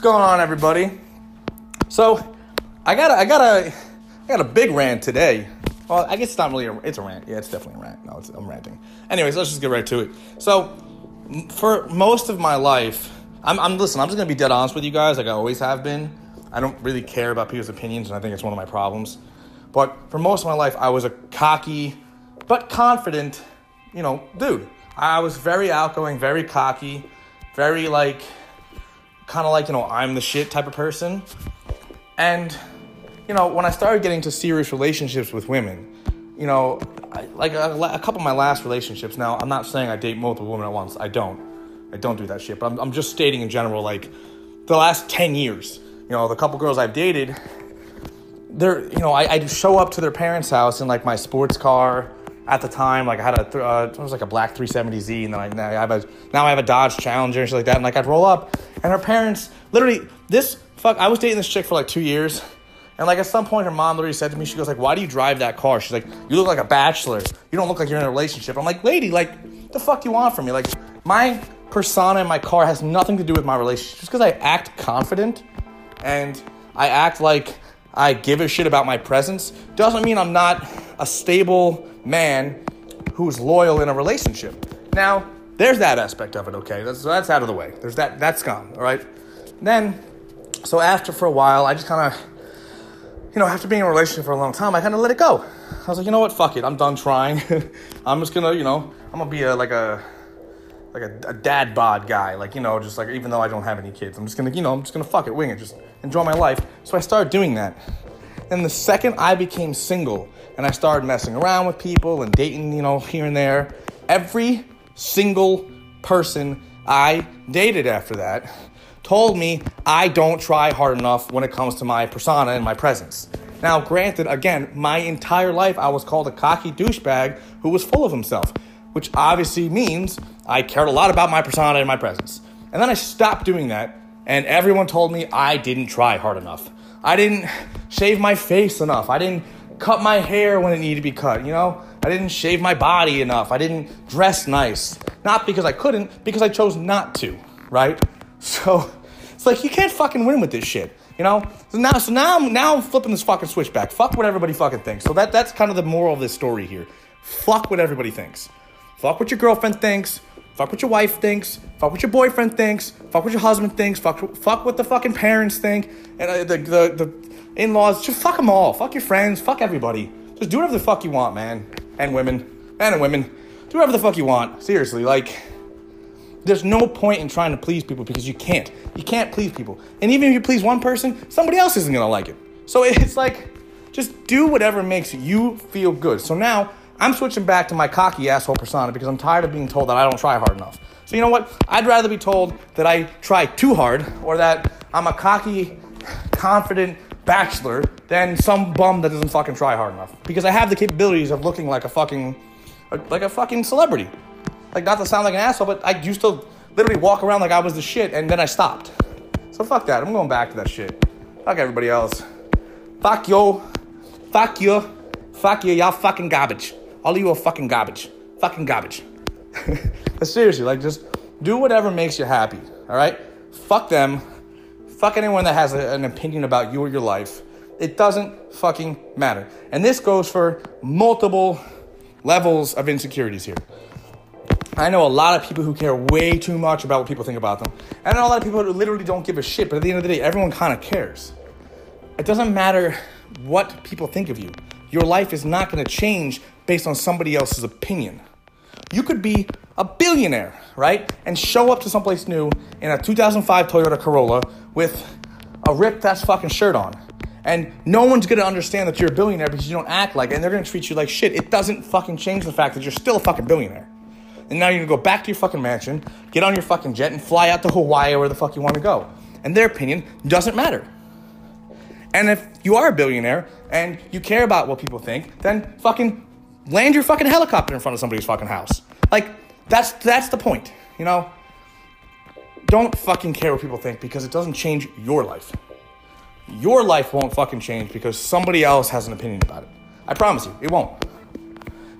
going on, everybody? So, I got a, I got a, I got a big rant today. Well, I guess it's not really a, it's a rant. Yeah, it's definitely a rant. No, it's, I'm ranting. Anyways, let's just get right to it. So, for most of my life, I'm, I'm listen. I'm just gonna be dead honest with you guys, like I always have been. I don't really care about people's opinions, and I think it's one of my problems. But for most of my life, I was a cocky, but confident, you know, dude. I was very outgoing, very cocky, very like, kind of like you know, I'm the shit type of person. And you know, when I started getting to serious relationships with women, you know, I, like a, a couple of my last relationships. Now, I'm not saying I date multiple women at once. I don't. I don't do that shit. But I'm, I'm just stating in general, like the last ten years. You know, the couple girls I've dated, they're you know I I'd show up to their parents' house in like my sports car at the time. Like I had a uh, it was like a black 370Z, and then I now I have a now I have a Dodge Challenger and shit like that. And like I'd roll up, and her parents literally this fuck. I was dating this chick for like two years. And like at some point, her mom literally said to me, she goes like, "Why do you drive that car?" She's like, "You look like a bachelor. You don't look like you're in a relationship." I'm like, "Lady, like, the fuck you want from me? Like, my persona in my car has nothing to do with my relationship. Just because I act confident and I act like I give a shit about my presence doesn't mean I'm not a stable man who's loyal in a relationship. Now, there's that aspect of it. Okay, that's that's out of the way. There's that that's gone. All right. Then, so after for a while, I just kind of you know, after being in a relationship for a long time, I kind of let it go. I was like, you know what, fuck it, I'm done trying. I'm just gonna, you know, I'm gonna be a like a like a, a, dad bod guy, like you know, just like even though I don't have any kids, I'm just gonna, you know, I'm just gonna fuck it, wing it, just enjoy my life. So I started doing that. And the second I became single and I started messing around with people and dating, you know, here and there, every single person I dated after that told me I don't try hard enough when it comes to my persona and my presence. Now, granted, again, my entire life I was called a cocky douchebag who was full of himself, which obviously means I cared a lot about my persona and my presence. And then I stopped doing that, and everyone told me I didn't try hard enough. I didn't shave my face enough. I didn't cut my hair when it needed to be cut, you know? I didn't shave my body enough. I didn't dress nice. Not because I couldn't, because I chose not to, right? So it's like you can't fucking win with this shit. You know? So now so now I'm now I'm flipping this fucking switch back. Fuck what everybody fucking thinks. So that that's kind of the moral of this story here. Fuck what everybody thinks. Fuck what your girlfriend thinks. Fuck what your wife thinks. Fuck what your boyfriend thinks. Fuck what your husband thinks. Fuck fuck what the fucking parents think. And uh, the the, the in-laws. Just fuck them all. Fuck your friends. Fuck everybody. Just do whatever the fuck you want, man. And women. And women. Do whatever the fuck you want. Seriously, like there's no point in trying to please people because you can't. You can't please people. And even if you please one person, somebody else isn't gonna like it. So it's like, just do whatever makes you feel good. So now I'm switching back to my cocky asshole persona because I'm tired of being told that I don't try hard enough. So you know what? I'd rather be told that I try too hard or that I'm a cocky, confident bachelor than some bum that doesn't fucking try hard enough. Because I have the capabilities of looking like a fucking, like a fucking celebrity. Like, not to sound like an asshole, but I used to literally walk around like I was the shit, and then I stopped. So fuck that. I'm going back to that shit. Fuck everybody else. Fuck yo. Fuck you. Fuck you. Y'all fucking garbage. All of you are fucking garbage. Fucking garbage. seriously, like, just do whatever makes you happy. All right? Fuck them. Fuck anyone that has a, an opinion about you or your life. It doesn't fucking matter. And this goes for multiple levels of insecurities here. I know a lot of people who care way too much about what people think about them. And I know a lot of people who literally don't give a shit, but at the end of the day, everyone kind of cares. It doesn't matter what people think of you. Your life is not going to change based on somebody else's opinion. You could be a billionaire, right? And show up to someplace new in a 2005 Toyota Corolla with a ripped ass fucking shirt on. And no one's gonna understand that you're a billionaire because you don't act like it, and they're gonna treat you like shit. It doesn't fucking change the fact that you're still a fucking billionaire. And now you're gonna go back to your fucking mansion, get on your fucking jet, and fly out to Hawaii or where the fuck you wanna go. And their opinion doesn't matter. And if you are a billionaire and you care about what people think, then fucking land your fucking helicopter in front of somebody's fucking house. Like, that's that's the point, you know? Don't fucking care what people think because it doesn't change your life. Your life won't fucking change because somebody else has an opinion about it. I promise you, it won't.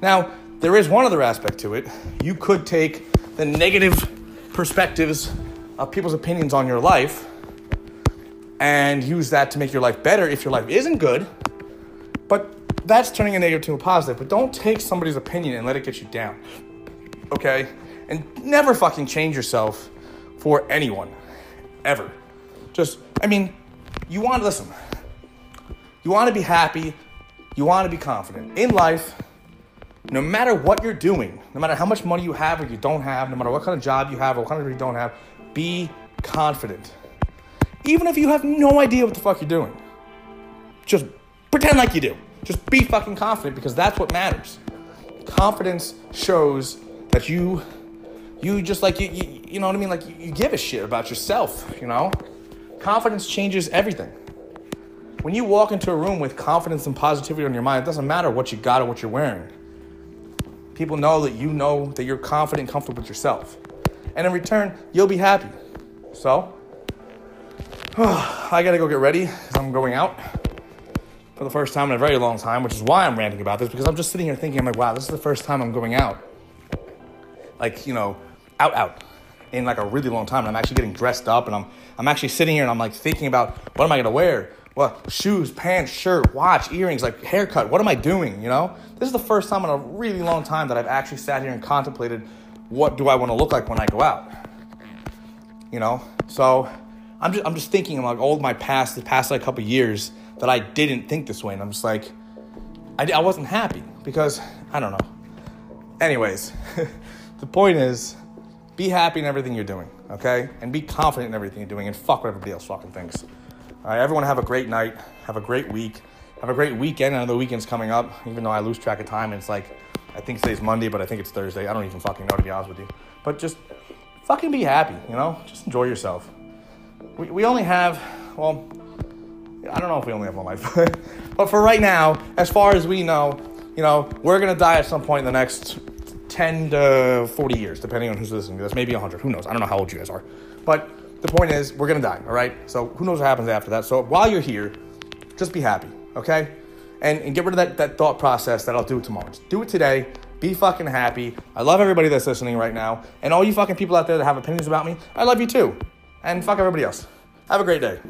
Now, there is one other aspect to it. You could take the negative perspectives of people's opinions on your life and use that to make your life better if your life isn't good. But that's turning a negative to a positive. But don't take somebody's opinion and let it get you down. Okay? And never fucking change yourself for anyone. Ever. Just, I mean, you want to listen. You want to be happy. You want to be confident. In life, no matter what you're doing, no matter how much money you have or you don't have, no matter what kind of job you have or what kind of you don't have, be confident. Even if you have no idea what the fuck you're doing, just pretend like you do. Just be fucking confident because that's what matters. Confidence shows that you, you just like you, you, you know what I mean. Like you, you give a shit about yourself. You know, confidence changes everything. When you walk into a room with confidence and positivity on your mind, it doesn't matter what you got or what you're wearing. People know that you know that you're confident and comfortable with yourself. And in return, you'll be happy. So, I gotta go get ready because I'm going out for the first time in a very long time, which is why I'm ranting about this because I'm just sitting here thinking, I'm like, wow, this is the first time I'm going out. Like, you know, out, out in like a really long time. And I'm actually getting dressed up and I'm, I'm actually sitting here and I'm like thinking about what am I gonna wear? What shoes, pants, shirt, watch, earrings, like haircut. What am I doing? You know, this is the first time in a really long time that I've actually sat here and contemplated what do I want to look like when I go out. You know, so I'm just I'm just thinking I'm like all my past the past like couple years that I didn't think this way, and I'm just like I, I wasn't happy because I don't know. Anyways, the point is be happy in everything you're doing, okay, and be confident in everything you're doing, and fuck what everybody else fucking thinks. All right, everyone have a great night. Have a great week. Have a great weekend. I know the weekend's coming up, even though I lose track of time. And it's like, I think today's Monday, but I think it's Thursday. I don't even fucking know, to be honest with you. But just fucking be happy, you know? Just enjoy yourself. We, we only have, well, I don't know if we only have one life. but for right now, as far as we know, you know, we're to die at some point in the next 10 to 40 years, depending on who's listening to this. Maybe 100. Who knows? I don't know how old you guys are. But the point is, we're gonna die, all right? So who knows what happens after that? So while you're here, just be happy, okay? And, and get rid of that, that thought process that I'll do it tomorrow. Just do it today. Be fucking happy. I love everybody that's listening right now. And all you fucking people out there that have opinions about me, I love you too. And fuck everybody else. Have a great day.